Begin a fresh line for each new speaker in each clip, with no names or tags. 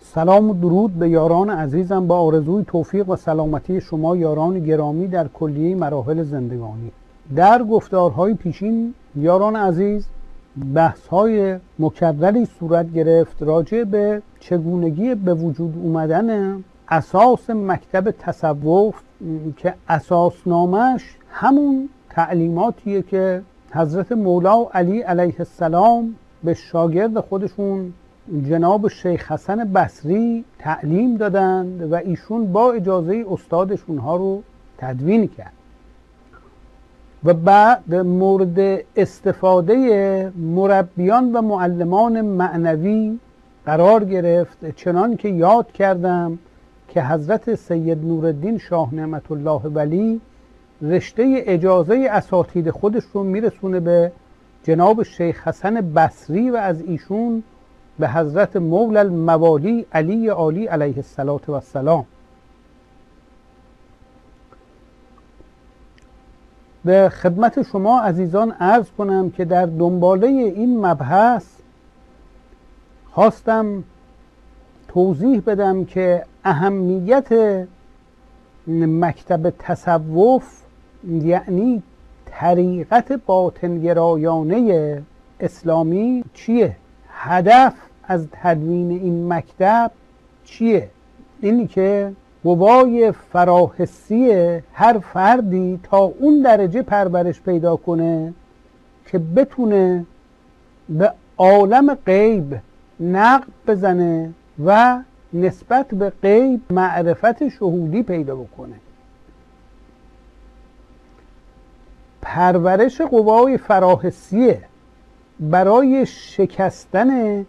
سلام و درود به یاران عزیزم با آرزوی توفیق و سلامتی شما یاران گرامی در کلیه مراحل زندگانی. در گفتارهای پیشین یاران عزیز بحث های مکرری صورت گرفت راجع به چگونگی به وجود اومدن اساس مکتب تصوف که اساسنامش همون تعلیماتیه که حضرت مولا علی علیه السلام به شاگرد خودشون جناب شیخ حسن بصری تعلیم دادند و ایشون با اجازه استادش اونها رو تدوین کرد. و بعد مورد استفاده مربیان و معلمان معنوی قرار گرفت چنان که یاد کردم که حضرت سید نورالدین شاه نعمت الله ولی رشته اجازه اساتید خودش رو میرسونه به جناب شیخ حسن بصری و از ایشون به حضرت مولا الموالی علی عالی علیه السلام به خدمت شما عزیزان عرض کنم که در دنباله این مبحث خواستم توضیح بدم که اهمیت مکتب تصوف یعنی طریقت باطنگرایانه اسلامی چیه؟ هدف از تدوین این مکتب چیه؟ اینی که قوای فراحسی هر فردی تا اون درجه پرورش پیدا کنه که بتونه به عالم غیب نقب بزنه و نسبت به غیب معرفت شهودی پیدا بکنه. پرورش قوای فراحسیه برای شکستن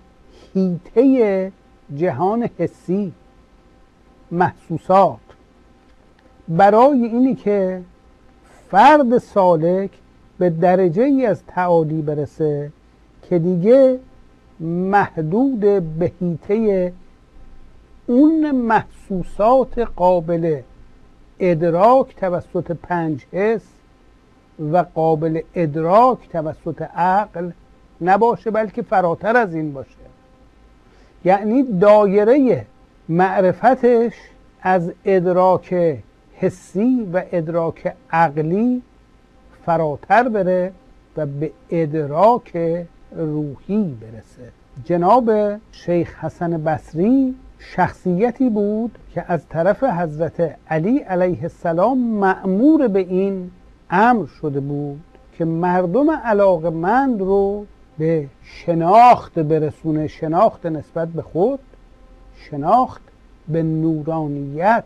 هیته جهان حسی محسوسات. برای اینی که فرد سالک به درجه ای از تعالی برسه که دیگه محدود به هیته اون محسوسات قابل ادراک توسط پنج حس و قابل ادراک توسط عقل نباشه بلکه فراتر از این باشه. یعنی دایره معرفتش از ادراک حسی و ادراک عقلی فراتر بره و به ادراک روحی برسه. جناب شیخ حسن بصری شخصیتی بود که از طرف حضرت علی علیه السلام معمور به این امر شده بود که مردم علاقمند رو به شناخت برسونه شناخت نسبت به خود شناخت به نورانیت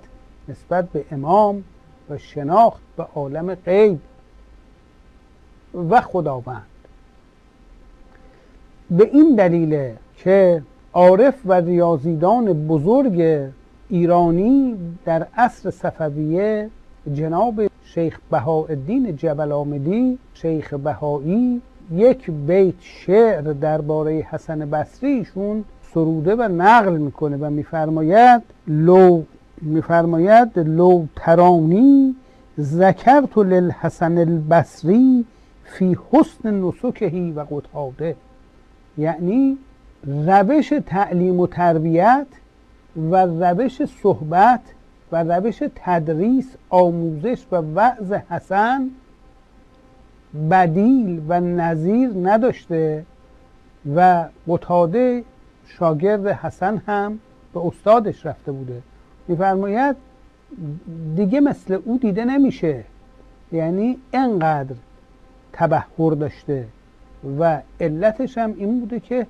نسبت به امام و شناخت به عالم غیب و خداوند. به این دلیل که عارف و ریاضیدان بزرگ ایرانی در عصر صفویه جناب شیخ بهاءالدین جبل آمدی شیخ بهایی یک بیت شعر درباره حسن بصریشون سروده و نقل می‌کنه و میفرماید لو میفرماید لو ترانی ذکرت للحسن البصری فی حسن نسکهی و قطاده. یعنی روش تعلیم و تربیت و روش صحبت و روش تدریس آموزش و وعظ حسن بدیل و نظیر نداشته و قطاده شاگرد حسن هم به استادش رفته بوده. میفرماید دیگه مثل او دیده نمیشه. یعنی انقدر تبهر داشته و علتش هم این بوده که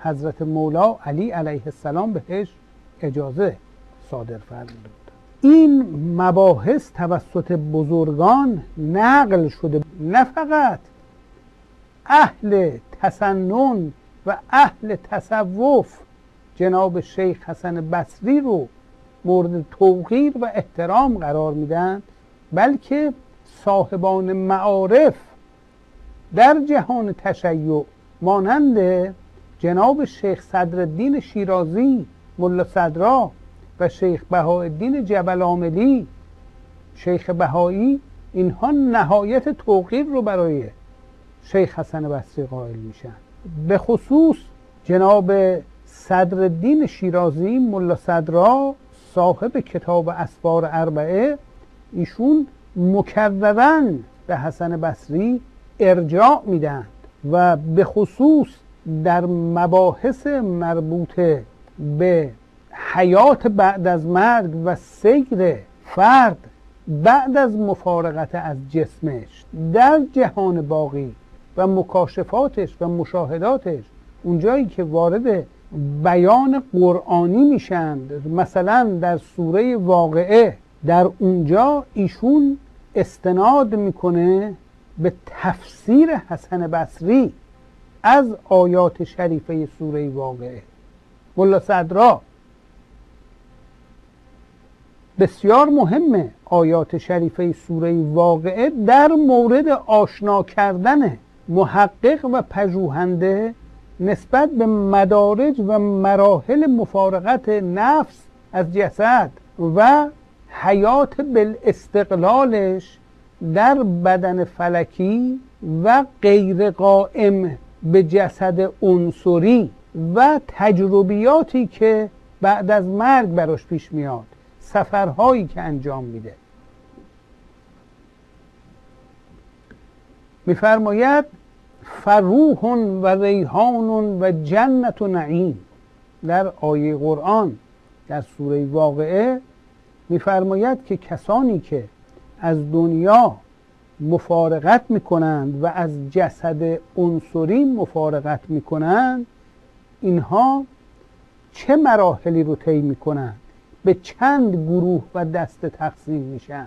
حضرت مولا علی علیه السلام بهش اجازه صادر فرموده این مباحث توسط بزرگان نقل شده نه فقط اهل تسنن و اهل تصوف جناب شیخ حسن بصری رو مورد توقیر و احترام قرار میدن بلکه صاحبان معارف در جهان تشیع مانند جناب شیخ صدرالدین شیرازی ملا صدرا و شیخ بهاءالدین جبل عاملی شیخ بهایی اینها نهایت توقیر رو برای شیخ حسن بصری قائل میشن. به خصوص جناب صدرالدین شیرازی ملا صدرا صاحب کتاب اسفار اربعه ایشون مکررا به حسن بصری ارجاع میدن و به خصوص در مباحث مربوط به حیات بعد از مرگ و سیر فرد بعد از مفارقت از جسمش در جهان باقی و مکاشفاتش و مشاهداتش اونجایی که وارد بیان قرآنی میشند مثلا در سوره واقعه در اونجا ایشون استناد می‌کنه به تفسیر حسن بصری از آیات شریفه سوره واقعه. ملا صدرا بسیار مهمه آیات شریفه سوره واقعه در مورد آشنا کردن محقق و پژوهنده نسبت به مدارج و مراحل مفارقت نفس از جسد و حیات بالاستقلالش در بدن فلکی و غیر قائم به جسد عنصری و تجربیاتی که بعد از مرگ براش پیش میاد. سفرهایی که انجام میده. میفرماید فروح و ریحان و جنت و نعیم. در آیه قرآن در سوره واقعه میفرماید که کسانی که از دنیا مفارقت می‌کنند و از جسد عنصری مفارقت می‌کنند اینها چه مراحلی رو طی می‌کنند؟ به چند گروه و دست تقسیم میشن.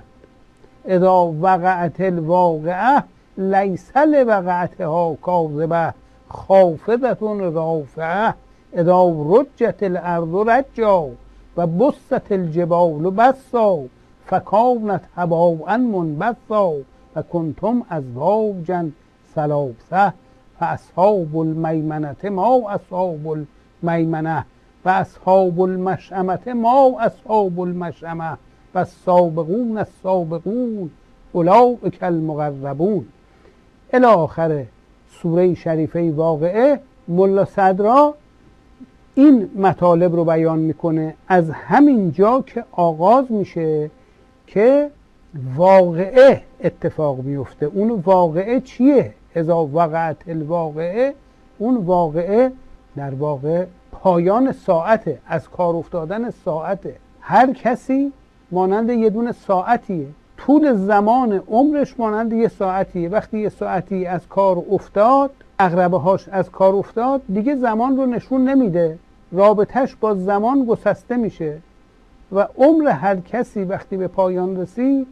اذا وقعت الواقعه لیس لوقعتها کاذبه خافضتون رافعه. اذا رجت الارض رجا و بست الجبال بسا فکانت هباء منبثا و کنتم ازواجا ثلاثه. فاصحاب المیمنه ما اصحاب المیمنه و اصحاب المشأمه ما اصحاب المشأمه و السابقون السابقون اولئک المقربون. الی آخر سوره شریفه واقعه ملا صدرا این مطالب رو بیان می‌کنه از همین جا که آغاز میشه که واقعه اتفاق میفته اون واقعه چیه؟ اذا وقعت الواقعه اون واقعه در واقع پایان ساعته از کار افتادن ساعته هر کسی مانند یه دونه ساعتیه. طول زمان عمرش مانند یه ساعتیه. وقتی یه ساعتی از کار افتاد اغربه هاش از کار افتاد دیگه زمان رو نشون نمیده. رابطهش با زمان گسسته میشه. و عمر هر کسی وقتی به پایان رسید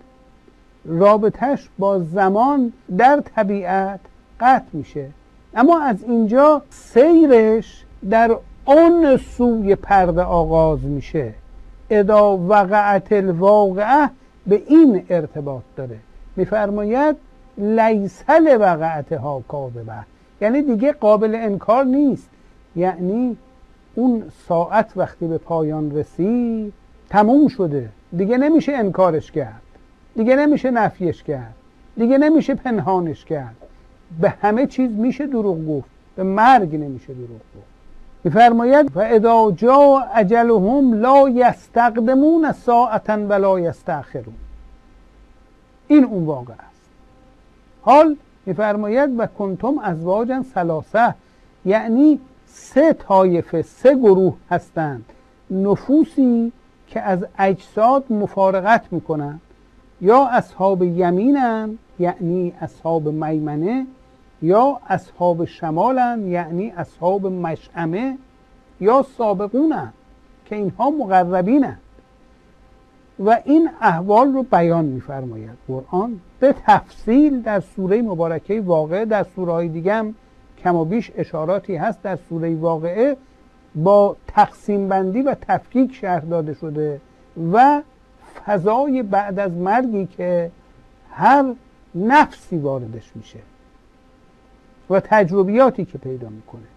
رابطهش با زمان در طبیعت قطع میشه. اما از اینجا سیرش در آن سوی پرده آغاز میشه. ادا وقعت الواقعه به این ارتباط داره. میفرماید لیسل وقعتها کاذبه. یعنی دیگه قابل انکار نیست. یعنی اون ساعت وقتی به پایان رسید تموم شده. دیگه نمیشه انکارش کرد. دیگه نمیشه نفیش کرد. دیگه نمیشه پنهانش کرد. به همه چیز میشه دروغ گفت. به مرگ نمیشه دروغ گفت. میفرماید و اذا جا اجلهم لا یستقدمون ساعتا ولا یستاخرون این اون واقع است. حال میفرماید و کنتم ازواجا سلاسه یعنی سه طایفه سه گروه هستند. نفوسی که از اجساد مفارقت می‌کنند. یا اصحاب یمینن یعنی اصحاب میمنه یا اصحاب شمالن یعنی اصحاب مشعمه یا سابقونن که اینها مقربینن. و این احوال رو بیان میفرماید. قرآن به تفصیل در سوره مبارکه واقعه در سوره های دیگه هم کم و بیش اشاراتی هست. در سوره واقعه با تقسیم بندی و تفکیک شهر داده شده و فضای بعد از مرگی که هر نفسی واردش میشه. و تجربیاتی که پیدا می‌کنه.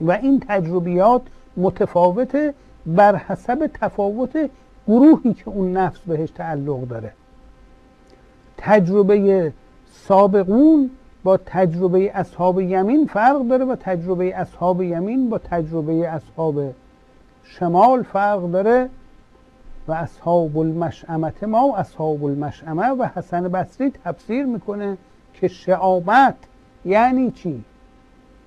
و این تجربیات متفاوته بر حسب تفاوت گروهی که اون نفس بهش تعلق داره. تجربه سابقون با تجربه اصحاب یمین فرق داره با تجربه اصحاب یمین با تجربه اصحاب شمال فرق داره و اصحاب المشعمت ما و اصحاب المشعمه و حسن بصری تفسیر می‌کنه که شعامت یعنی چی؟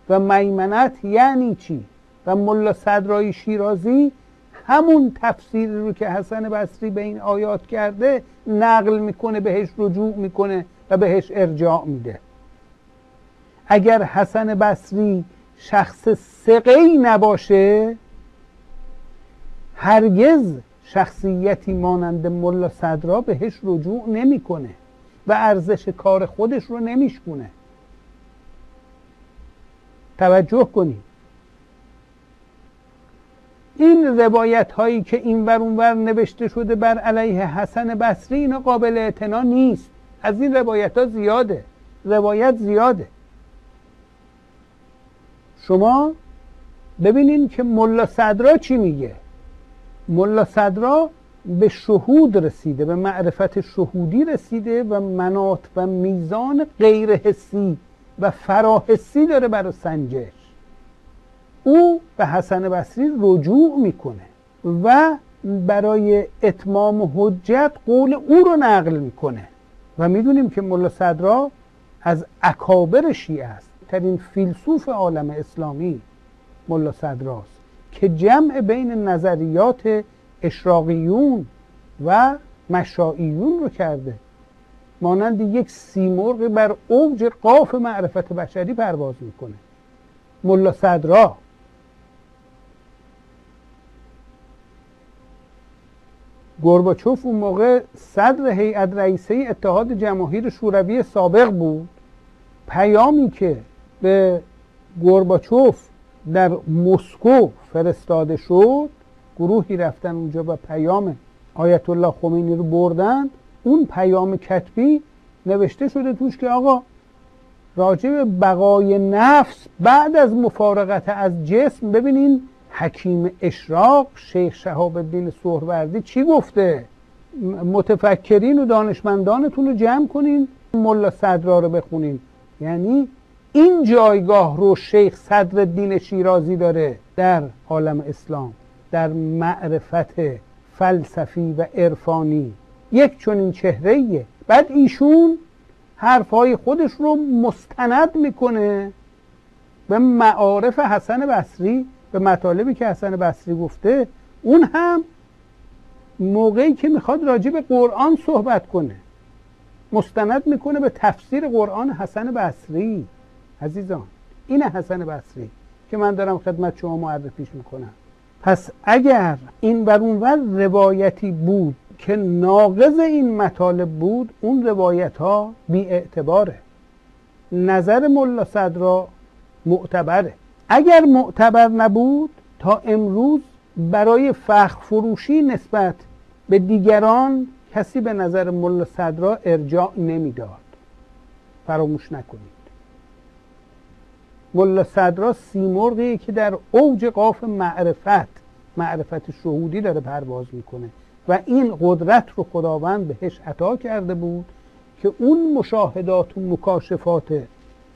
و میمنت یعنی چی؟ و ملا صدرای شیرازی همون تفسیری رو که حسن بصری به این آیات کرده نقل می‌کنه بهش رجوع می‌کنه و بهش ارجاع میده. اگر حسن بصری شخص سقی نباشه هرگز شخصیتی مانند ملا صدرا بهش رجوع نمی‌کنه. و ارزش کار خودش رو نمیشکونه. توجه کنید. این روایت هایی که این ور ور نوشته شده بر علیه حسن بصری اینا قابل اعتنا نیست. از این روایت ها زیاده. روایت زیاده. شما ببینین که ملا صدرا چی میگه؟ ملا صدرا به شهود رسیده به معرفت شهودی رسیده و منات و میزان غیر حسی و فراحسی داره برای سنجش. او به حسن بصری رجوع می‌کنه و برای اتمام حجت قول او رو نقل می‌کنه. و می‌دونیم که ملا صدرا از اکابر شیعه است. ترین فیلسوف عالم اسلامی ملا صدراست که جمع بین نظریات اشراقیون و مشاییون رو کرده. مانند یک سیمرغ بر اوج قاف معرفت بشری پرواز می‌کنه. ملا صدرا. گرباچوف اون موقع صدر هیئت رئیسه اتحاد جماهیر شوروی سابق بود. پیامی که به گرباچوف در مسکو فرستاده شد گروهی رفتن اونجا و پیام آیت الله خمینی رو بردن اون پیام کتبی نوشته شده توش که آقا راجع به بقای نفس بعد از مفارقت از جسم ببینین حکیم اشراق شیخ شهاب الدین سهروردی چی گفته؟ متفکرین و دانشمندانتون رو جمع کنین ملا صدرا رو بخونین. یعنی این جایگاه رو شیخ صدر الدین شیرازی داره در عالم اسلام. در معرفت فلسفی و عرفانی. یک چنین چهره بعد ایشون حرفهای خودش رو مستند می‌کنه به معارف حسن بصری به مطالبی که حسن بصری گفته. اون هم موقعی که می‌خواد راجع به قرآن صحبت کنه. مستند می‌کنه به تفسیر قرآن حسن بصری. عزیزان این حسن بصری که من دارم خدمت شما معرفیش می‌کنم. پس اگر این بر اونور روایتی بود که ناقض این مطالب بود اون روایت ها بی اعتباره نظر ملا صدرا معتبره. اگر معتبر نبود تا امروز برای فخر فروشی نسبت به دیگران کسی به نظر ملا صدرا ارجاع نمی‌داد. فراموش نکنید. ملا صدرا سیمرغی که در اوج قاف معرفت معرفت شهودی داره پرواز می‌کنه. و این قدرت رو خداوند بهش عطا کرده بود که اون مشاهدات و مکاشفات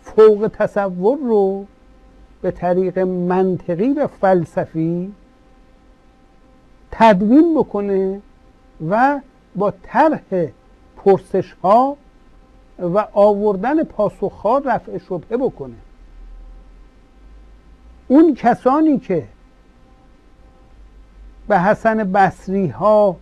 فوق تصور رو به طریق منطقی و فلسفی تدوین بکنه و با طرح پرسش ها و آوردن پاسخ ها رفع شبهه بکنه. اون کسانی که به حسن بصری ها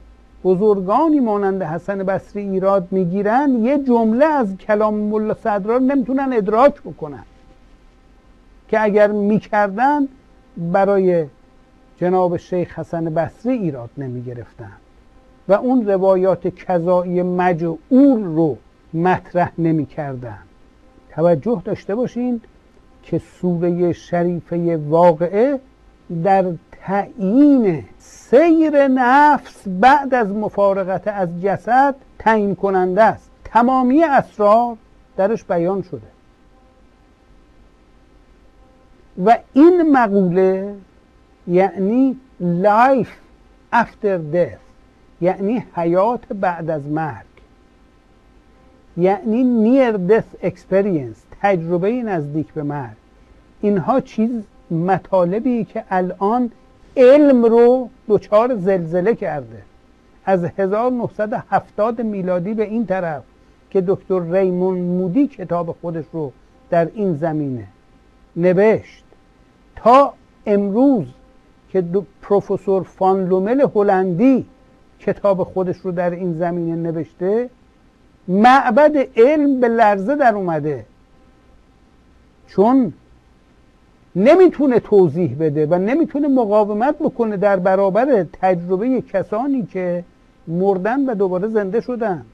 بزرگانی مانند حسن بصری ایراد می‌گیرن یه جمله از کلام ملا صدرا نمی‌تونن ادراک بکنن که اگر می‌کردن برای جناب شیخ حسن بصری ایراد نمی‌گرفتن و اون روایات کذایی مجعول رو مطرح نمی‌کردن. توجه داشته باشین که سوره شریفه واقعه در تعیین سیر نفس بعد از مفارقت از جسد تعیین کننده است. تمامی اسرار درش بیان شده. و این مقوله یعنی life after death یعنی حیات بعد از مرگ یعنی نیر death experience تجربه نزدیک به مرگ. اینها چیز مطالبی که الان علم رو دچار زلزله کرده. از 1970 میلادی به این طرف که دکتر ریمون مودی کتاب خودش رو در این زمینه نوشت. تا امروز که پروفسور فان لومل هلندی کتاب خودش رو در این زمینه نوشته معبد علم به لرزه در اومده. چون نمی‌تونه توضیح بده و نمی‌تونه مقاومت بکنه در برابر تجربه کسانی که مردن و دوباره زنده شدن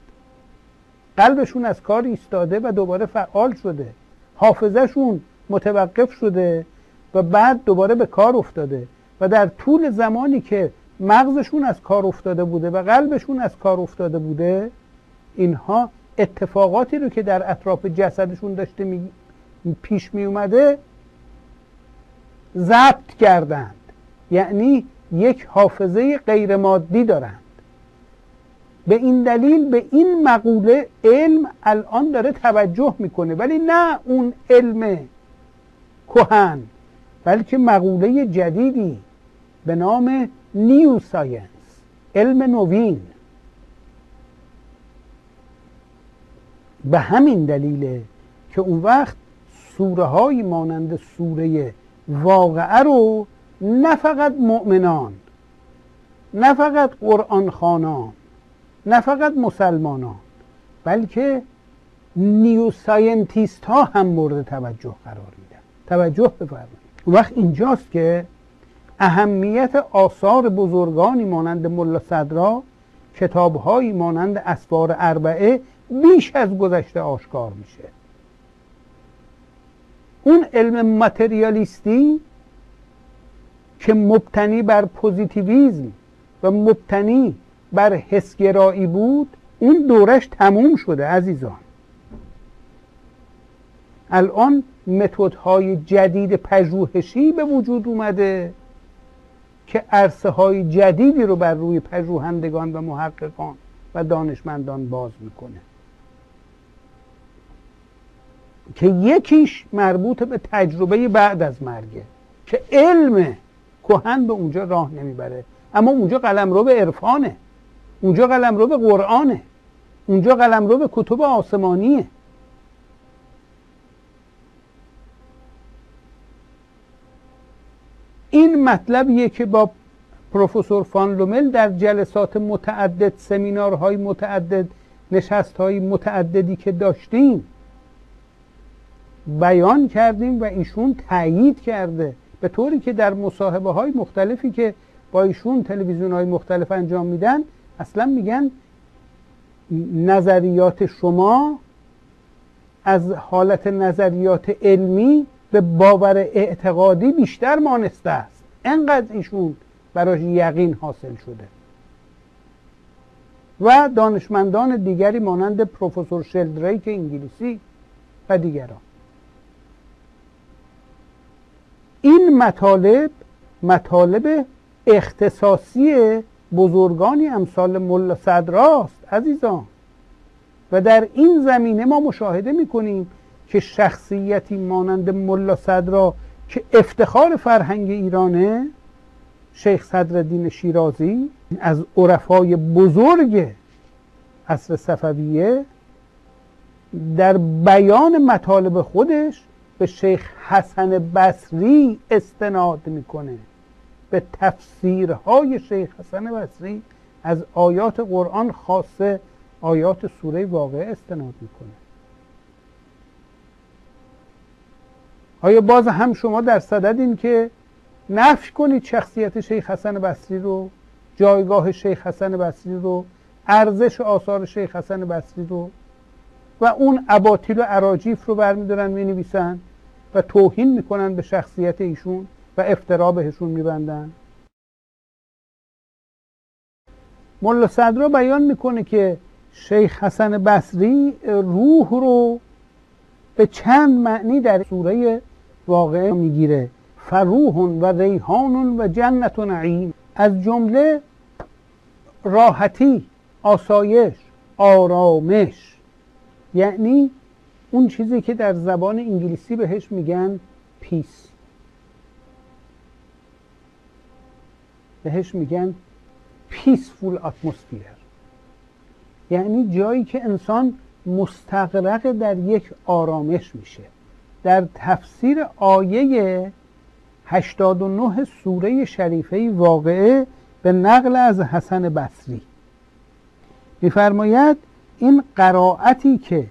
قلبشون از کار ایستاده و دوباره فعال شده. حافظهشون متوقف شده و بعد دوباره به کار افتاده و در طول زمانی که مغزشون از کار افتاده بوده و قلبشون از کار افتاده بوده اینها اتفاقاتی رو که در اطراف جسدشون داشته می... پیش می اومده ضبط کردند. یعنی یک حافظه غیر مادی دارند. به این دلیل به این مقوله علم الان داره توجه می‌کنه. ولی نه اون علم کهن بلکه مقوله جدیدی به نام new science علم نوین. به همین دلیله که اون وقت سوره های مانند سوره واقعه رو نه فقط مؤمنان نه فقط قرآن خانان نه فقط مسلمانان بلکه new scientist ها هم مورد توجه قرار میدن. توجه بفرمایید. وقت اینجاست که اهمیت آثار بزرگانی مانند ملا صدرا کتابهایی مانند اسفار اربعه بیش از گذشته آشکار میشه. اون علم متریالیستی که مبتنی بر پوزیتیویزم و مبتنی بر حسگرایی بود اون دورش تموم شده عزیزان. الان متدهای جدید پژوهشی به وجود اومده که عرصه های جدیدی رو بر روی پژوهندگان و محققان و دانشمندان باز می‌کنه. که یکیش مربوط به تجربه بعد از مرگه که علم کهن به اونجا راه نمی‌بره. اما اونجا قلم رو به عرفانه اونجا قلم رو به قرآنه اونجا قلم رو به کتب آسمانیه. این مطلبیه که با پروفسور فان لومل در جلسات متعدد سمینارهای متعدد نشستهای متعددی که داشتیم بیان کردیم و ایشون تایید کرده. به طوری که در مصاحبه های مختلفی که با ایشون تلویزیون های مختلف انجام میدن اصلا میگن نظریات شما از حالت نظریات علمی به باور اعتقادی بیشتر مانسته است. انقدر ایشون براش یقین حاصل شده. و دانشمندان دیگری مانند پروفسور شلدریک انگلیسی و دیگران. این مطالب مطالب اختصاصی بزرگانی امثال ملا صدراست عزیزان. و در این زمینه ما مشاهده می‌کنیم که شخصیتی مانند ملا صدرا که افتخار فرهنگ ایرانه شیخ صدرالدین شیرازی از عرفای بزرگ عصر صفویه در بیان مطالب خودش به شیخ حسن بصری استناد می‌کنه. به تفسیرهای شیخ حسن بصری از آیات قرآن خاصه آیات سوره واقعه استناد می‌کنه. آیا باز هم شما در صددین که نفی کنید شخصیت شیخ حسن بصری رو جایگاه شیخ حسن بصری رو ارزش آثار شیخ حسن بصری رو و اون اباطیل و عراجیف رو برمیدارن می نویسن و توهین می‌کنن به شخصیت ایشون و افترا بهشون میبندن. ملا صدرا بیان می‌کنه که شیخ حسن بصری روح رو به چند معنی در سوره واقعه می‌گیره. فروح و ریحان و جنت و نعیم. از جمله راحتی آسایش آرامش. یعنی اون چیزی که در زبان انگلیسی بهش میگن پیس بهش میگن پیسفول اتمسفیر یعنی جایی که انسان مستقرق در یک آرامش میشه. در تفسیر آیه 89 سوره شریفه واقعه به نقل از حسن بصری میفرماید این قرائتی که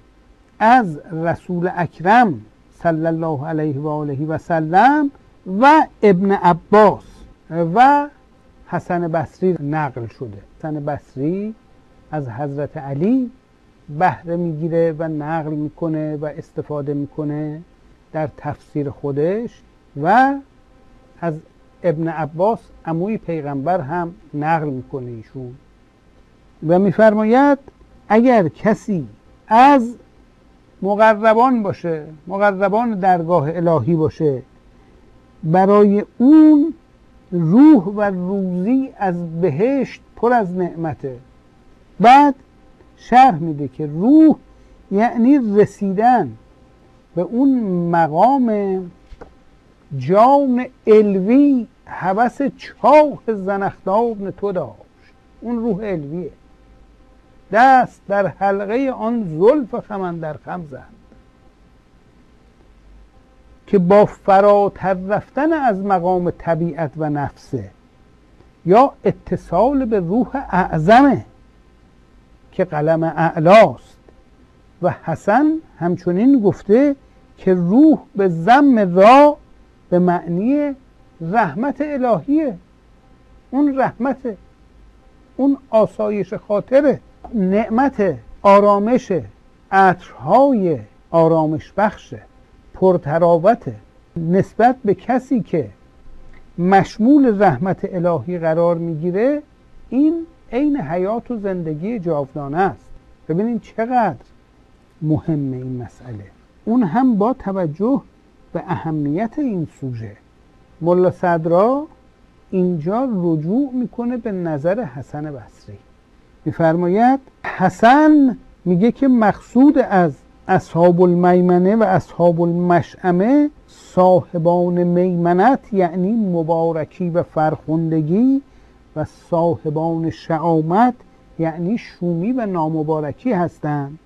از رسول اکرم صلی الله علیه و آله و سلم و ابن عباس و حسن بصری نقل شده. حسن بصری از حضرت علی بهره می‌گیره و نقل می‌کنه و استفاده می‌کنه در تفسیر خودش و از ابن عباس عموی پیغمبر هم نقل می‌کنه ایشون. و میفرماید اگر کسی از مقربان باشه مقربان درگاه الهی باشه. برای اون روح و روزی از بهشت پر از نعمته. بعد شرح میده که روح یعنی رسیدن به اون مقام جام الوی حوث چاه زنختاب تو داشت. اون روح الویه دست در حلقه آن زلف خمن در خم زد. که با فراتر رفتن از مقام طبیعت و نفسه یا اتصال به روح اعظمه که قلم اعلاست. و حسن همچنین گفته که روح به زم را به معنی رحمت الهیه. اون رحمت اون آسایش خاطره. نعمت آرامش عطرهای آرامش بخشه پرتراوت نسبت به کسی که مشمول رحمت الهی قرار می‌گیره این عین حیات و زندگی جاودانه است. ببینید چقدر مهمه این مسئله. اون هم با توجه به اهمیت این سوژه. ملا صدرا اینجا رجوع می‌کنه به نظر حسن بصری میفرماید حسن میگه که مقصود از اصحاب المیمنه و اصحاب المشعمه صاحبان میمنت یعنی مبارکی و فرخندگی و صاحبان شعامت یعنی شومی و نامبارکی هستند.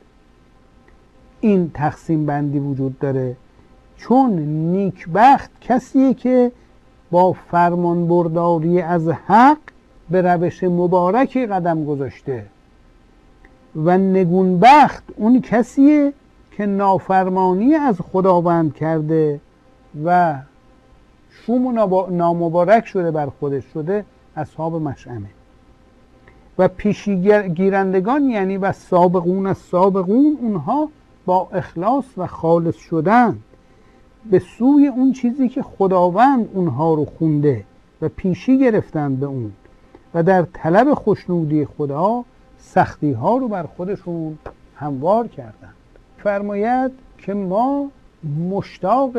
این تقسیم بندی وجود داره. چون نیکبخت کسیه که با فرمان برداری از حق به روش مبارکی قدم گذاشته. و نگونبخت اون کسیه که نافرمانی از خداوند کرده و شوم و نامبارک شده بر خودش شده اصحاب مشعمه و پیشیگیرندگان یعنی و سابقون از سابقون اونها با اخلاص و خالص شدن به سوی اون چیزی که خداوند اونها رو خونده و پیشی گرفتن به اون. و در طلب خوشنودی خدا سختی ها رو بر خودشون هموار کردند. فرماید که ما مشتاق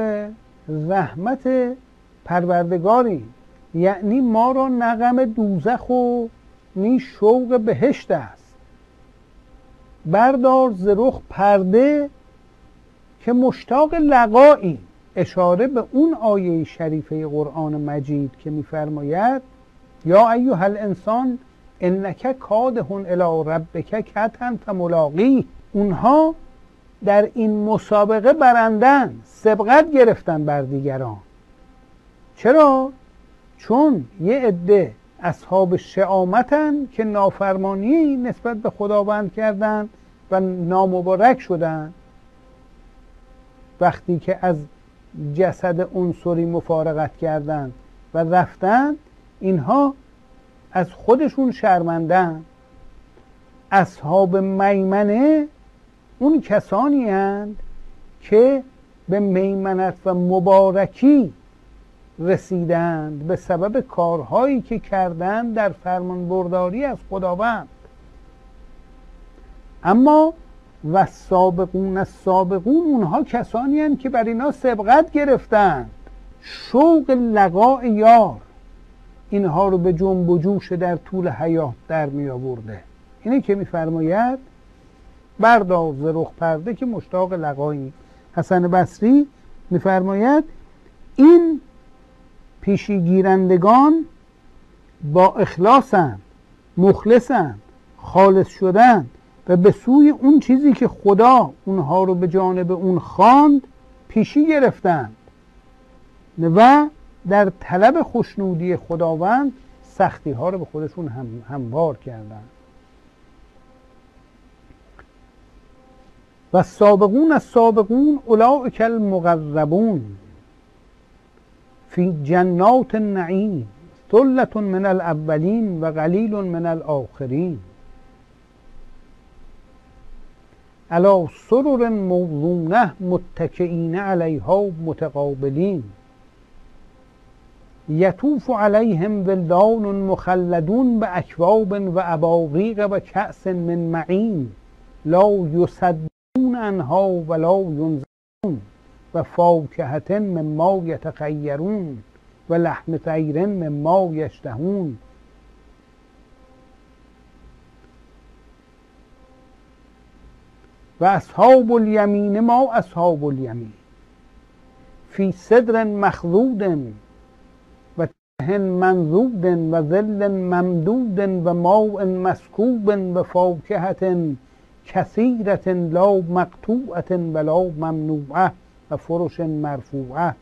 رحمت پروردگاریم یعنی ما را نقم دوزخ و نی شوق بهشت است. بردار زرخ پرده که مشتاق لقایی اشاره به اون آیه شریفه قرآن مجید که میفرماید یا ایها الانسان انک کادهون الی ربک کتن فملاقی. اونها در این مسابقه برندن سبقت گرفتن بر دیگران. چرا؟ چون یه عده اصحاب شعامتن که نافرمانی نسبت به خداوند کردند و نامبارک شدن وقتی که از جسد عنصری مفارقت کردند و رفتند اینها از خودشون شرمندن. اصحاب میمنه اون کسانی هند که به میمنت و مبارکی رسیدند به سبب کارهایی که کردند در فرمان برداری از خداوند. اما و سابقون از سابقون اونها کسانی هستند که بر اینا سبقت گرفتند. شوق لقاء یار. اینها رو به جنب و جوش در طول حیات در می آورده. اینه که میفرماید بردار ز رخ پرده که مشتاق لقایی. حسن بصری میفرماید این پیشیگیرندگان با اخلاصن مخلصن خالص شدن و به سوی اون چیزی که خدا اونها رو به جانب اون خواند پیشی گرفتند و در طلب خوشنودی خداوند سختی ها رو به خودشون هم هموار کردند و سابقون از سابقون اولئک المقربون فی جنات النعیم ثلة من الاولین و قلیل من الاخرین. علا سرر موضونه متکئین علیها متقابلین. یطوف علیهم ولدان مخلدون به اکواب و اباریق و کأس من معین. لا یصدون انها ولا ینزلون و فاکهة مما یتخیرون و لحم طیر مما یشتهون. و اصحاب الیمین ما اصحاب الیمین. فی صدر مخضود منذوب وظل ممدود وماء مسكوب وفاكهة كثيرة لا مقطوعة ولا ممنوعة وفرش مرفوعة.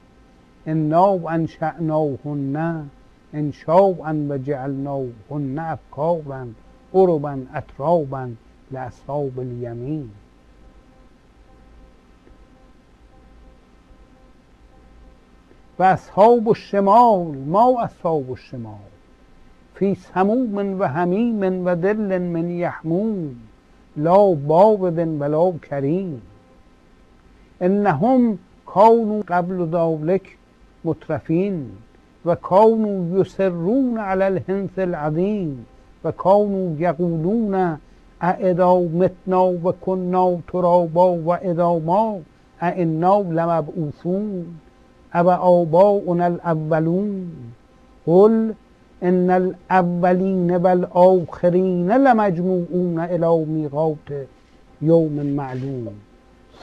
إنا أنشأناهن إنشاء وجعلناهن أبكارا عربا أترابا لأصحاب اليمين وأصحاب شمال ما أصحاب الشمال في سموم وهميم ودل من يحموم لا بارد ولا كريم إنهم كانوا قبل ذلك مترفين یسرون علی على العظیم العظيم وكانوا يقولون أإذا متنا وكنا ترابا وإذا ما اعنا لمبعوثون. او آباؤنا الاولون قل ان الاولین والآخرین لمجموعون الى میقات یوم معلوم.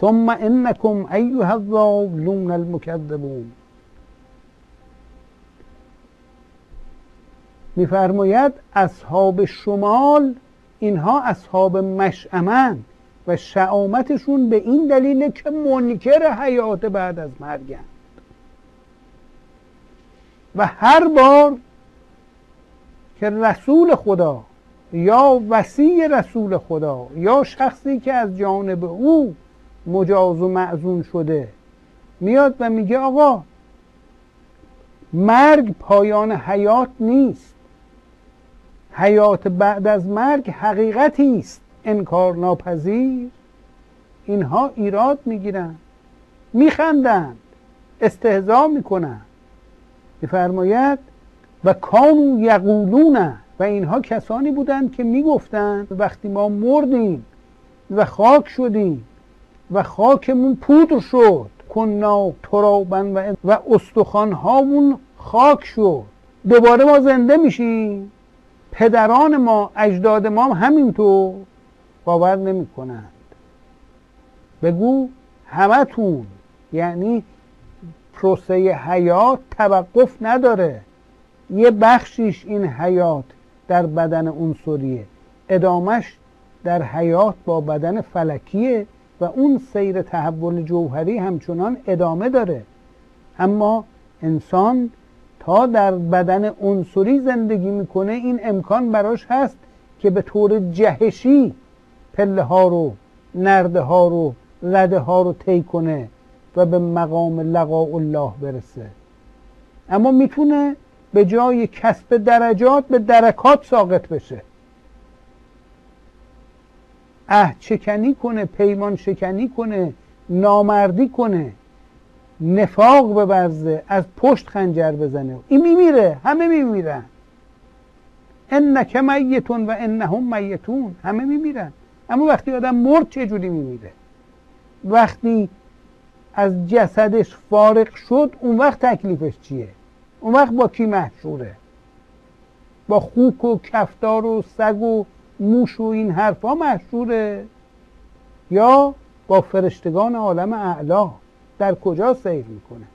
ثم انکم ایها الضالون المکذبون میفرماید اصحاب شمال اینها اصحاب مشعمن و شعامتشون به این دلیل که منکر حیات بعد از مرگن و هر بار که رسول خدا یا وسیع رسول خدا یا شخصی که از جانب او مجاز و معزون شده میاد و میگه آقا مرگ پایان حیات نیست. حیات بعد از مرگ حقیقتی است. انکار ناپذیر. اینها ایراد می‌گیرند میخندند استهزا می‌کنند میفرماید و کانو یقولون و اینها کسانی بودند که می‌گفتند وقتی ما مردیم و خاک شدیم و خاکمون پودر شد کنا ترابن و, و استخوان هامون خاک شد. دوباره ما زنده میشیم. پدران ما اجداد ما هم همینطور باور نمی کنند بگو همتون یعنی پروسه حیات توقف نداره. یه بخشیش این حیات در بدن عنصریه. ادامش در حیات با بدن فلکیه و اون سیر تحول جوهری همچنان ادامه داره. اما انسان تا در بدن عنصری زندگی می‌کنه این امکان براش هست که به طور جهشی پله ها رو نرده ها رو رده ها رو طی کنه. و به مقام لقاء الله برسه. اما می‌تونه به جای کسب درجات به درکات ساقط بشه. اه چکنی کنه پیمان شکنی کنه نامردی کنه نفاق ببرزه از پشت خنجر بزنه. این میمیره همه میمیرن. انک میتون و انهم میتون همه میمیرن. اما وقتی آدم مرد چه میمیره؟ وقتی از جسدش فارغ شد اون وقت تکلیفش چیه؟ اون وقت با کی محشوره؟ با خوک و کفتار و سگ و موش و این حرفا محشوره؟ یا با فرشتگان عالم اعلا؟ در کجا سیر می‌کنه؟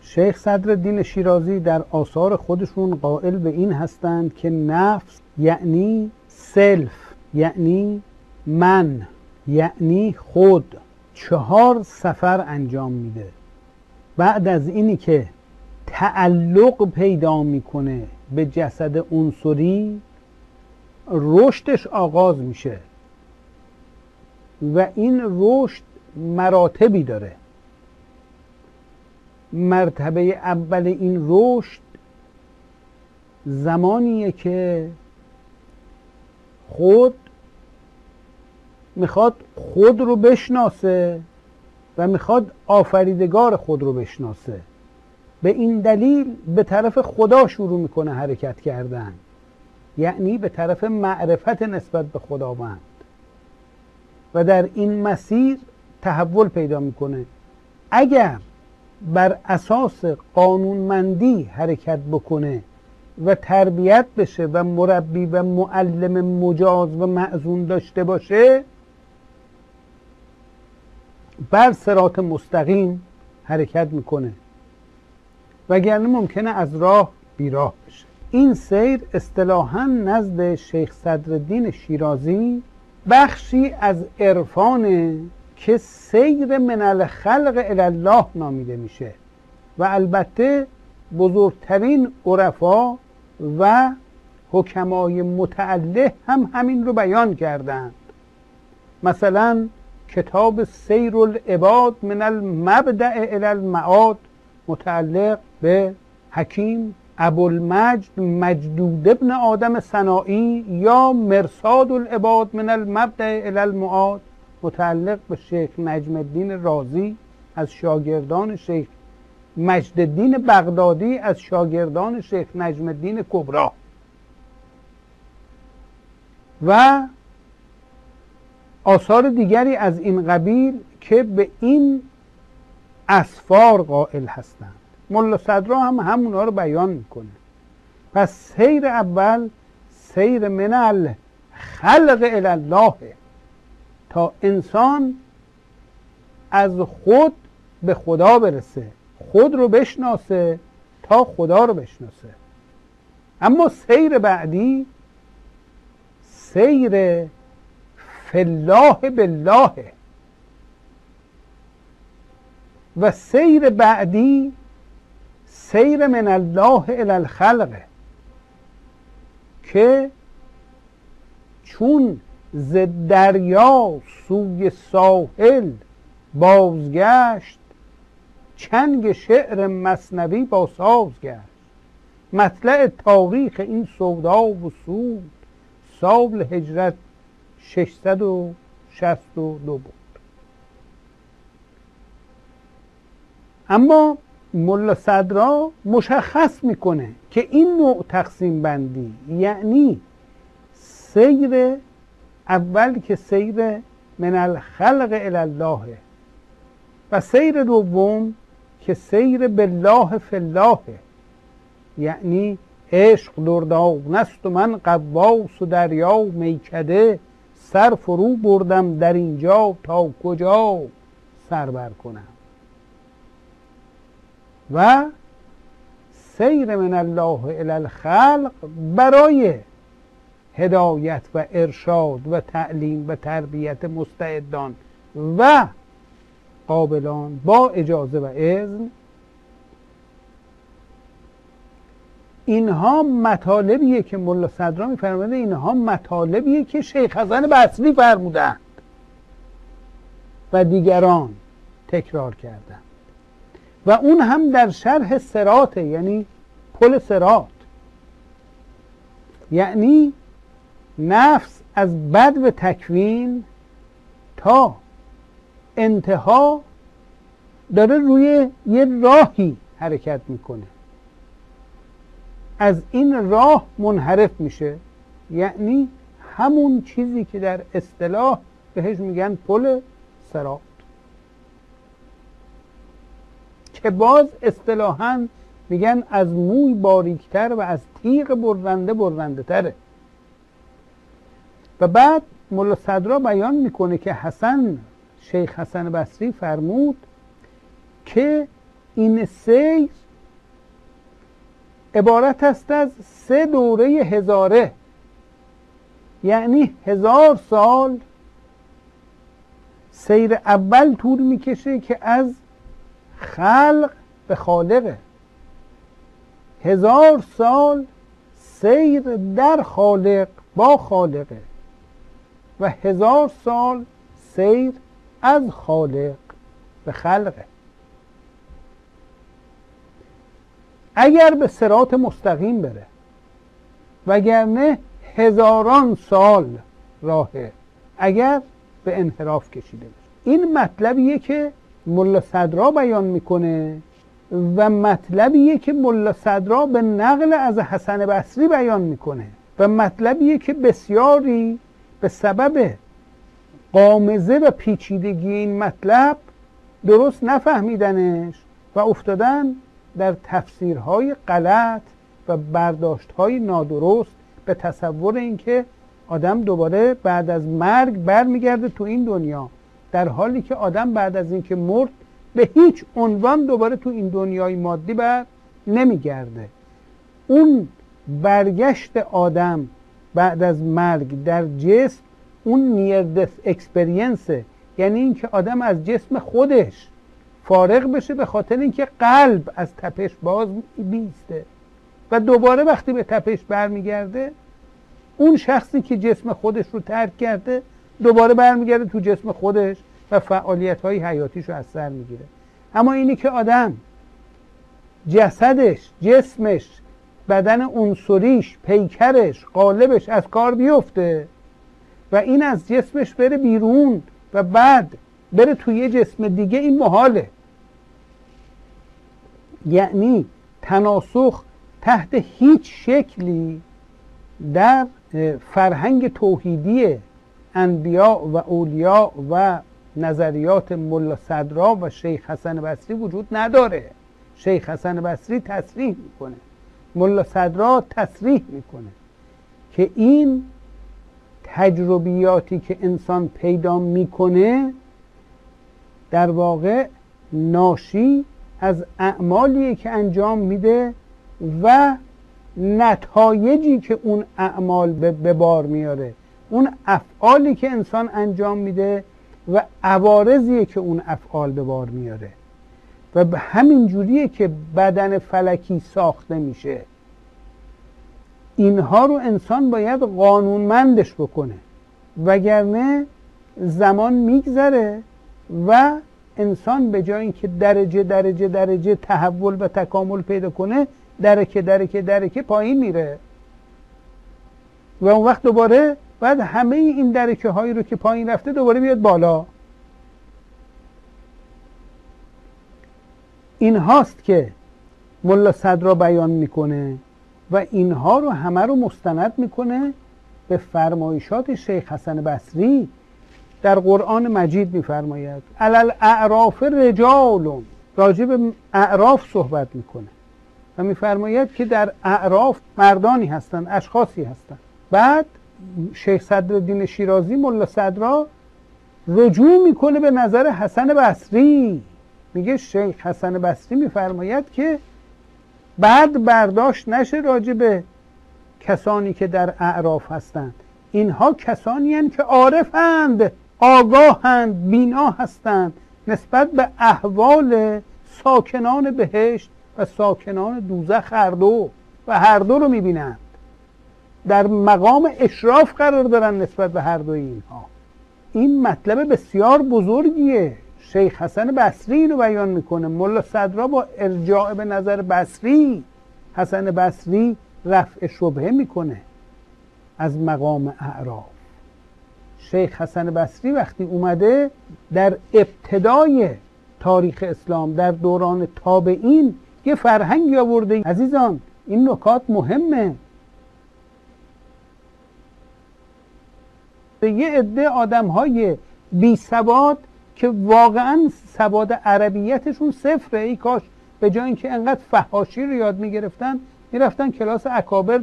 شیخ صدر شیرازی در آثار خودشون قائل به این هستند که نفس یعنی سلف یعنی من یعنی خود. چهار سفر انجام میده. بعد از اینی که تعلق پیدا می‌کنه به جسد عنصری رشدش آغاز میشه. و این رشد مراتبی داره. مرتبه اول این رشد زمانیه که خود می‌خواد خود رو بشناسه و می‌خواد آفریدگار خود رو بشناسه. به این دلیل به طرف خدا شروع می‌کنه حرکت کردن. یعنی به طرف معرفت نسبت به خداوند. و در این مسیر تحول پیدا می‌کنه. اگر بر اساس قانونمندی حرکت بکنه و تربیت بشه و مربی و معلم مجاز و معزون داشته باشه بر سرات مستقیم حرکت می‌کنه. وگرنه ممکنه از راه بیراه بشه. این سیر اصطلاحا نزد شیخ صدرالدین شیرازی بخشی از عرفان که سیر من الخلق الله نامیده میشه و البته بزرگترین عرفا و حکمای متعله هم همین رو بیان کردند. مثلا کتاب سیر العباد من المبدع الى المعاد متعلق به حکیم ابوالمجد مجدود ابن آدم سنائی یا مرساد العباد من المبدع الى المعاد متعلق به شیخ نجم الدین رازی از شاگردان شیخ مجد الدین بغدادی از شاگردان شیخ نجم الدین کبرا و آثار دیگری از این قبیل که به این اسفار قائل هستند. ملا صدرا هم همونا رو بیان می‌کنه. پس سیر اول سیر من خلق الله تا انسان از خود به خدا برسه خود رو بشناسه تا خدا رو بشناسه. اما سیر بعدی سیر فالله بالله. و سیر بعدی سیر من الله الى الخلق. که چون ز دریا سوی ساحل بازگشت چنگ شعر مصنوی با ساز گشت. مطلع تاریخ این سودا و سود سال هجرت 662 بود. اما ملا صدرا مشخص می‌کنه که این نوع تقسیم بندی یعنی سیر اول که سیر من الخلق الله و سیر دوم که سیر بالله فالله یعنی عشق دردان است و من قواس و دریا میکده سر فرو بردم در اینجا تا کجا سر بر کنم. و سیر من الله الی الخلق برای هدایت و ارشاد و تعلیم و تربیت مستعدان و قابلان با اجازه و اذن اینها مطالبیه که ملا صدرا میفرماده اینها مطالبیه که شیخ حسن بصری فرمودند و دیگران تکرار کردند. و اون هم در شرح سراته یعنی پل سرات یعنی نفس از بد و تکوین تا انتها داره روی یه راهی حرکت می‌کنه. از این راه منحرف میشه. یعنی همون چیزی که در اصطلاح بهش میگن پل سرات که باز اصطلاحا میگن از موی باریکتر و از تیغ برنده برنده تره. و بعد ملا صدرا بیان می‌کنه که حسن شیخ حسن بصری فرمود که این سیر عبارت است از سه دوره هزاره. یعنی هزار سال سیر اول طول می‌کشه که از خلق به خالقه هزار سال سیر در خالق با خالقه و هزار سال سیر از خالق به خلقه اگر به سرات مستقیم بره وگرنه هزاران سال راهه اگر به انحراف کشیده بشه. این مطلبیه که ملا صدرا بیان می‌کنه و مطلبیه که ملا صدرا به نقل از حسن بصری بیان می‌کنه و مطلبیه که بسیاری به سبب قامزه و پیچیدگی این مطلب درست نفهمیدنش و افتادن در تفسیرهای غلط و برداشتهای نادرست به تصور اینکه آدم دوباره بعد از مرگ برمیگرده تو این دنیا در حالی که آدم بعد از اینکه مرد به هیچ عنوان دوباره تو این دنیای مادی بر نمیگرده. اون برگشت آدم بعد از مرگ در جسم اون نیر دث اکسپرینسه یعنی اینکه آدم از جسم خودش فارغ بشه به خاطر اینکه قلب از تپش باز بیسته و دوباره وقتی به تپش برمیگرده اون شخصی که جسم خودش رو ترک کرده دوباره برمیگرده تو جسم خودش و فعالیت های حیاتیش رو از سر می‌گیره. اما اینی که آدم جسدش جسمش بدن عنصریش پیکرش قالبش از کار بیفته و این از جسمش بره بیرون و بعد بره توی یه جسم دیگه این محاله. یعنی تناسخ تحت هیچ شکلی در فرهنگ توحیدی انبیاء و اولیا و نظریات ملا صدرا و شیخ حسن بصری وجود نداره. شیخ حسن بصری تصریح می‌کنه. ملا صدرا تصریح می‌کنه که این تجربیاتی که انسان پیدا می‌کنه در واقع ناشی از اعمالیه که انجام میده و نتایجی که اون اعمال به بار میاره. اون افعالی که انسان انجام میده و عوارضیه که اون افعال به بار میاره. و به همین جوریه که بدن فلکی ساخته میشه. اینها رو انسان باید قانونمندش بکنه. وگرنه زمان میگذره و انسان به جای اینکه درجه درجه درجه تحول و تکامل پیدا کنه درکه درکه درکه پایین میره. و اون وقت دوباره بعد همه این درکه هایی رو که پایین رفته دوباره بیاد بالا. این هاست که ملا صدرا بیان می‌کنه و اینها رو همه رو مستند می‌کنه به فرمایشات شیخ حسن بصری. در قرآن مجید میفرماید علل اعراف رجال. راجب به اعراف صحبت می‌کنه و میفرماید که در اعراف مردانی هستند اشخاصی هستند. بعد شیخ صدرالدین شیرازی ملا صدرا رجوع می‌کنه به نظر حسن بصری. میگه شیخ حسن بصری میفرماید که بعد برداشت نشه راجع به کسانی که در اعراف هستند. اینها کسانی هستند که عارفند. آگاهند بینا هستند نسبت به احوال ساکنان بهشت و ساکنان دوزخ هر دو و هر دو رو می‌بینند. در مقام اشراف قرار دارن نسبت به هر دو اینها. این مطلب بسیار بزرگیه. شیخ حسن بصری اینو بیان می‌کنه. ملا صدرا با ارجاع به نظر بصری حسن بصری رفع شبهه می‌کنه از مقام اعراف شیخ حسن بصری وقتی اومده در ابتدای تاریخ اسلام در دوران تابعین یه فرهنگی آورده. عزیزان این نکات مهمه. یه عده آدم های بی سواد که واقعا سواد عربیتشون صفره. ای کاش به جای اینکه انقدر فهاشی رو یاد می‌گرفتن می‌رفتن کلاس اکابر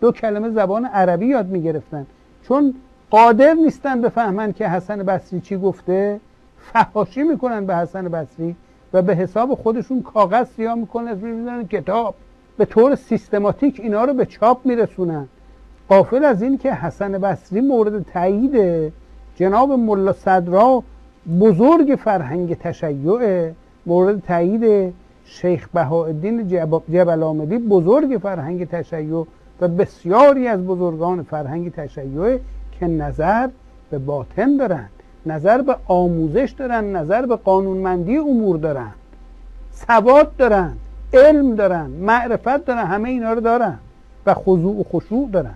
دو کلمه زبان عربی یاد می‌گرفتن. چون قادر نیستن بفهمن که حسن بصری چی گفته فحاشی می‌کنن به حسن بصری و به حساب خودشون کاغذ سیاه می‌کنن می‌زنن کتاب. به طور سیستماتیک اینا رو به چاپ میرسونن. قافل از این که حسن بصری مورد تایید جناب ملا صدرا بزرگ فرهنگ تشیع مورد تایید شیخ بهاءالدین جبل آمدی بزرگ فرهنگ تشیع و بسیاری از بزرگان فرهنگ تشیع که نظر به باطن دارند نظر به آموزش دارند نظر به قانونمندی امور دارند سواد دارند علم دارن معرفت دارن همه اینا رو دارن و خضوع و خشوع دارن.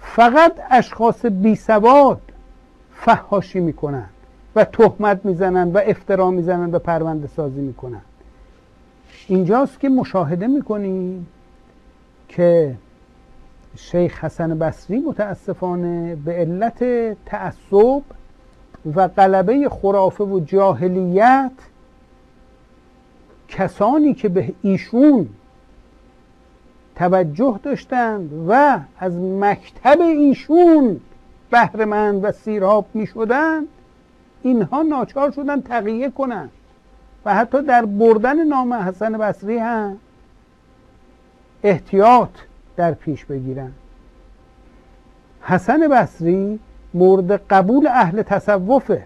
فقط اشخاص بی سواد فحاشی می‌کنن و تهمت می‌زنن و افترا می‌زنن و پرونده سازی می‌کنن. اینجاست که مشاهده می‌کنیم که شیخ حسن بصری متاسفانه به علت تعصب و غلبه خرافه و جاهلیت کسانی که به ایشون توجه داشتند و از مکتب ایشون بهرمند و سیراب می شدند اینها ناچار شدن تقیه کنند و حتی در بردن نام حسن بصری هم احتیاط در پیش بگیرن. حسن بصری مورد قبول اهل تصوفه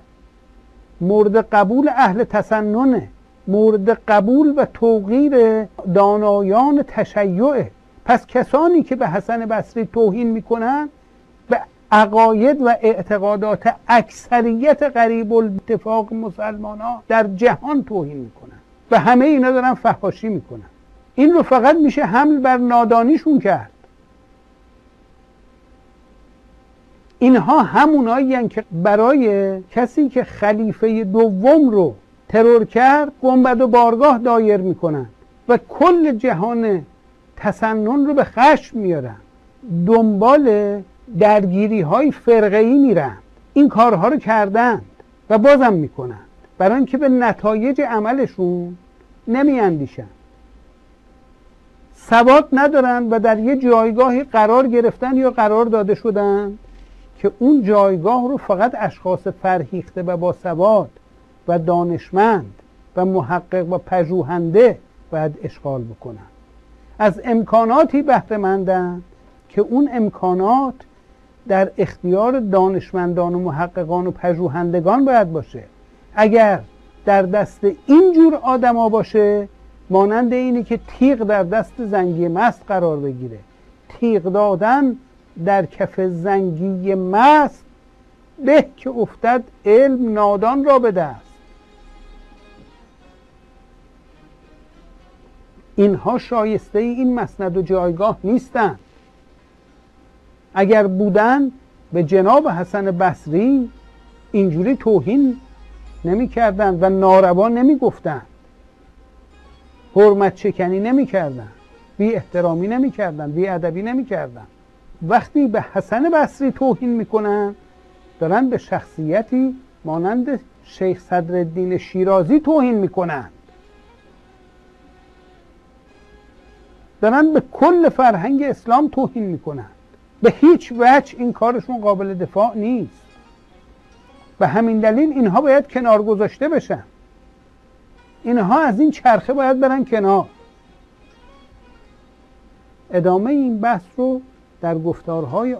مورد قبول اهل تسننه مورد قبول و توقیر دانایان تشیعه. پس کسانی که به حسن بصری توهین می‌کنن به عقاید و اعتقادات اکثریت قریب الاتفاق مسلمان ها در جهان توهین می‌کنن. و همه اینا دارن فحاشی می‌کنن. این رو فقط میشه حمل بر نادانیشون کرد. اینها همونایی که برای کسی که خلیفه دوم رو ترور کرد گنبد و بارگاه دایر می‌کنن و کل جهان تسنن رو به خشم میارن. دنبال درگیری های فرقه ای میرن. این کارها رو کردند و بازم می‌کنند برای اینکه به نتایج عملشون نمیاندیشن. سواد ندارن و در یه جایگاهی قرار گرفتن یا قرار داده شدن که اون جایگاه رو فقط اشخاص فرهیخته و با سواد و دانشمند و محقق و پژوهنده باید اشغال بکنن. از امکاناتی بهره که اون امکانات در اختیار دانشمندان و محققان و پژوهندگان باید باشه. اگر در دست اینجور آدما باشه مانند اینی که تیغ در دست زنگی مست قرار بگیره. تیغ دادن در کف زنگی مست به که افتد علم نادان را به دست. اینها شایسته این مسند و جایگاه نیستند. اگر بودن به جناب حسن بصری اینجوری توهین نمی کردن و ناروا نمی گفتن حرمت چکنی نمی کردن بی احترامی نمی کردن بی ادبی نمی کردن وقتی به حسن بصری توهین می‌کنن دارن به شخصیتی مانند شیخ صدرالدین شیرازی توهین می‌کنن. دارن به کل فرهنگ اسلام توهین می‌کنن. به هیچ وجه این کارشون قابل دفاع نیست. به همین دلیل اینها باید کنار گذاشته بشن. اینها از این چرخه باید برن کنار. ادامه این بحث رو در گفتارهای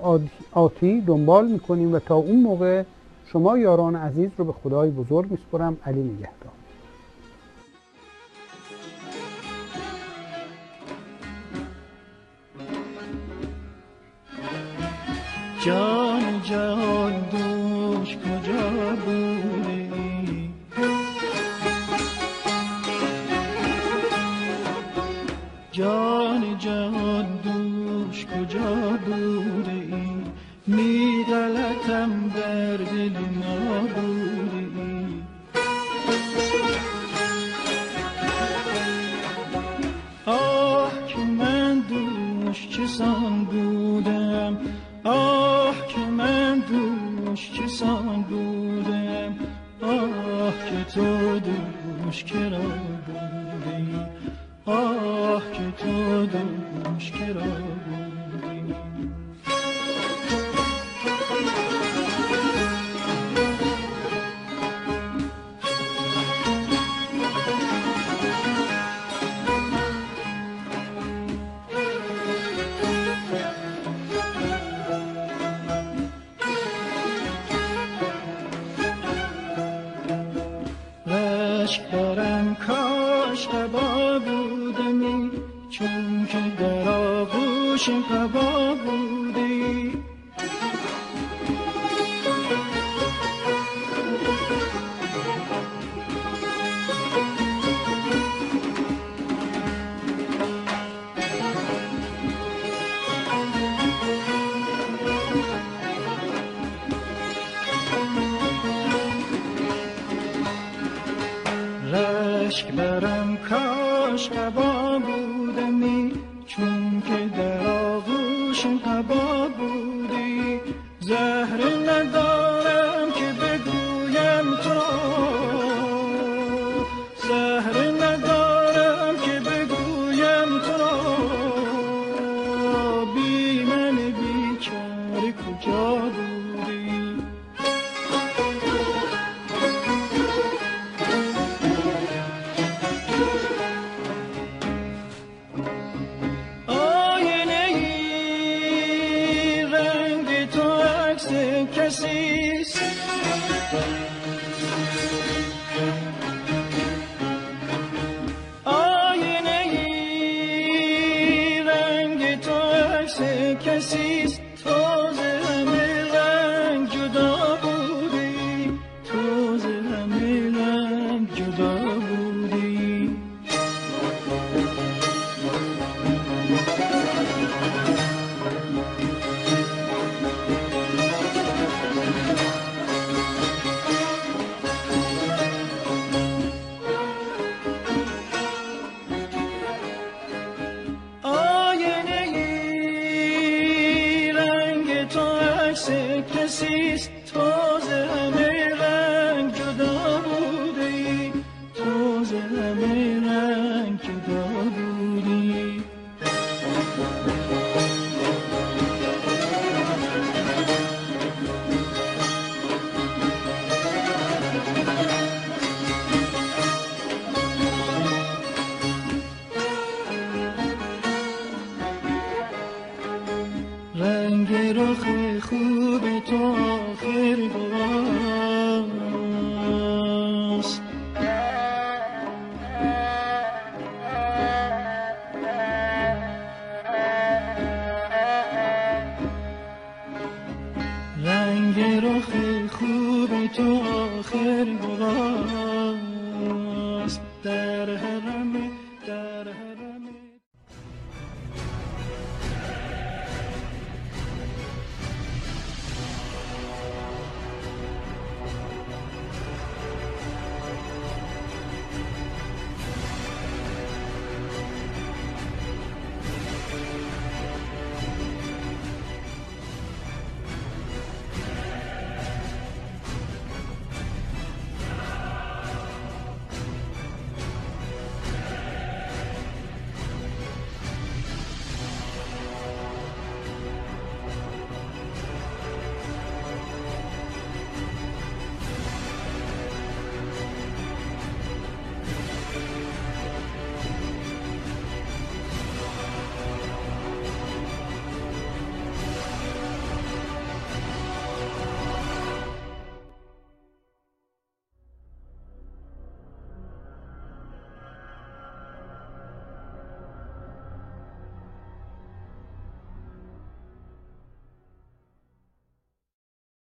آتی دنبال می‌کنیم و تا اون موقع شما یاران عزیز رو به خدای بزرگ میسپرم علی نگهدار.
جان جهان دوش کجا بوده جان جهان دوش کجا بوده ای؟ می غلطم در دل نابوده. رنگ رخ خوب تو آخر گواست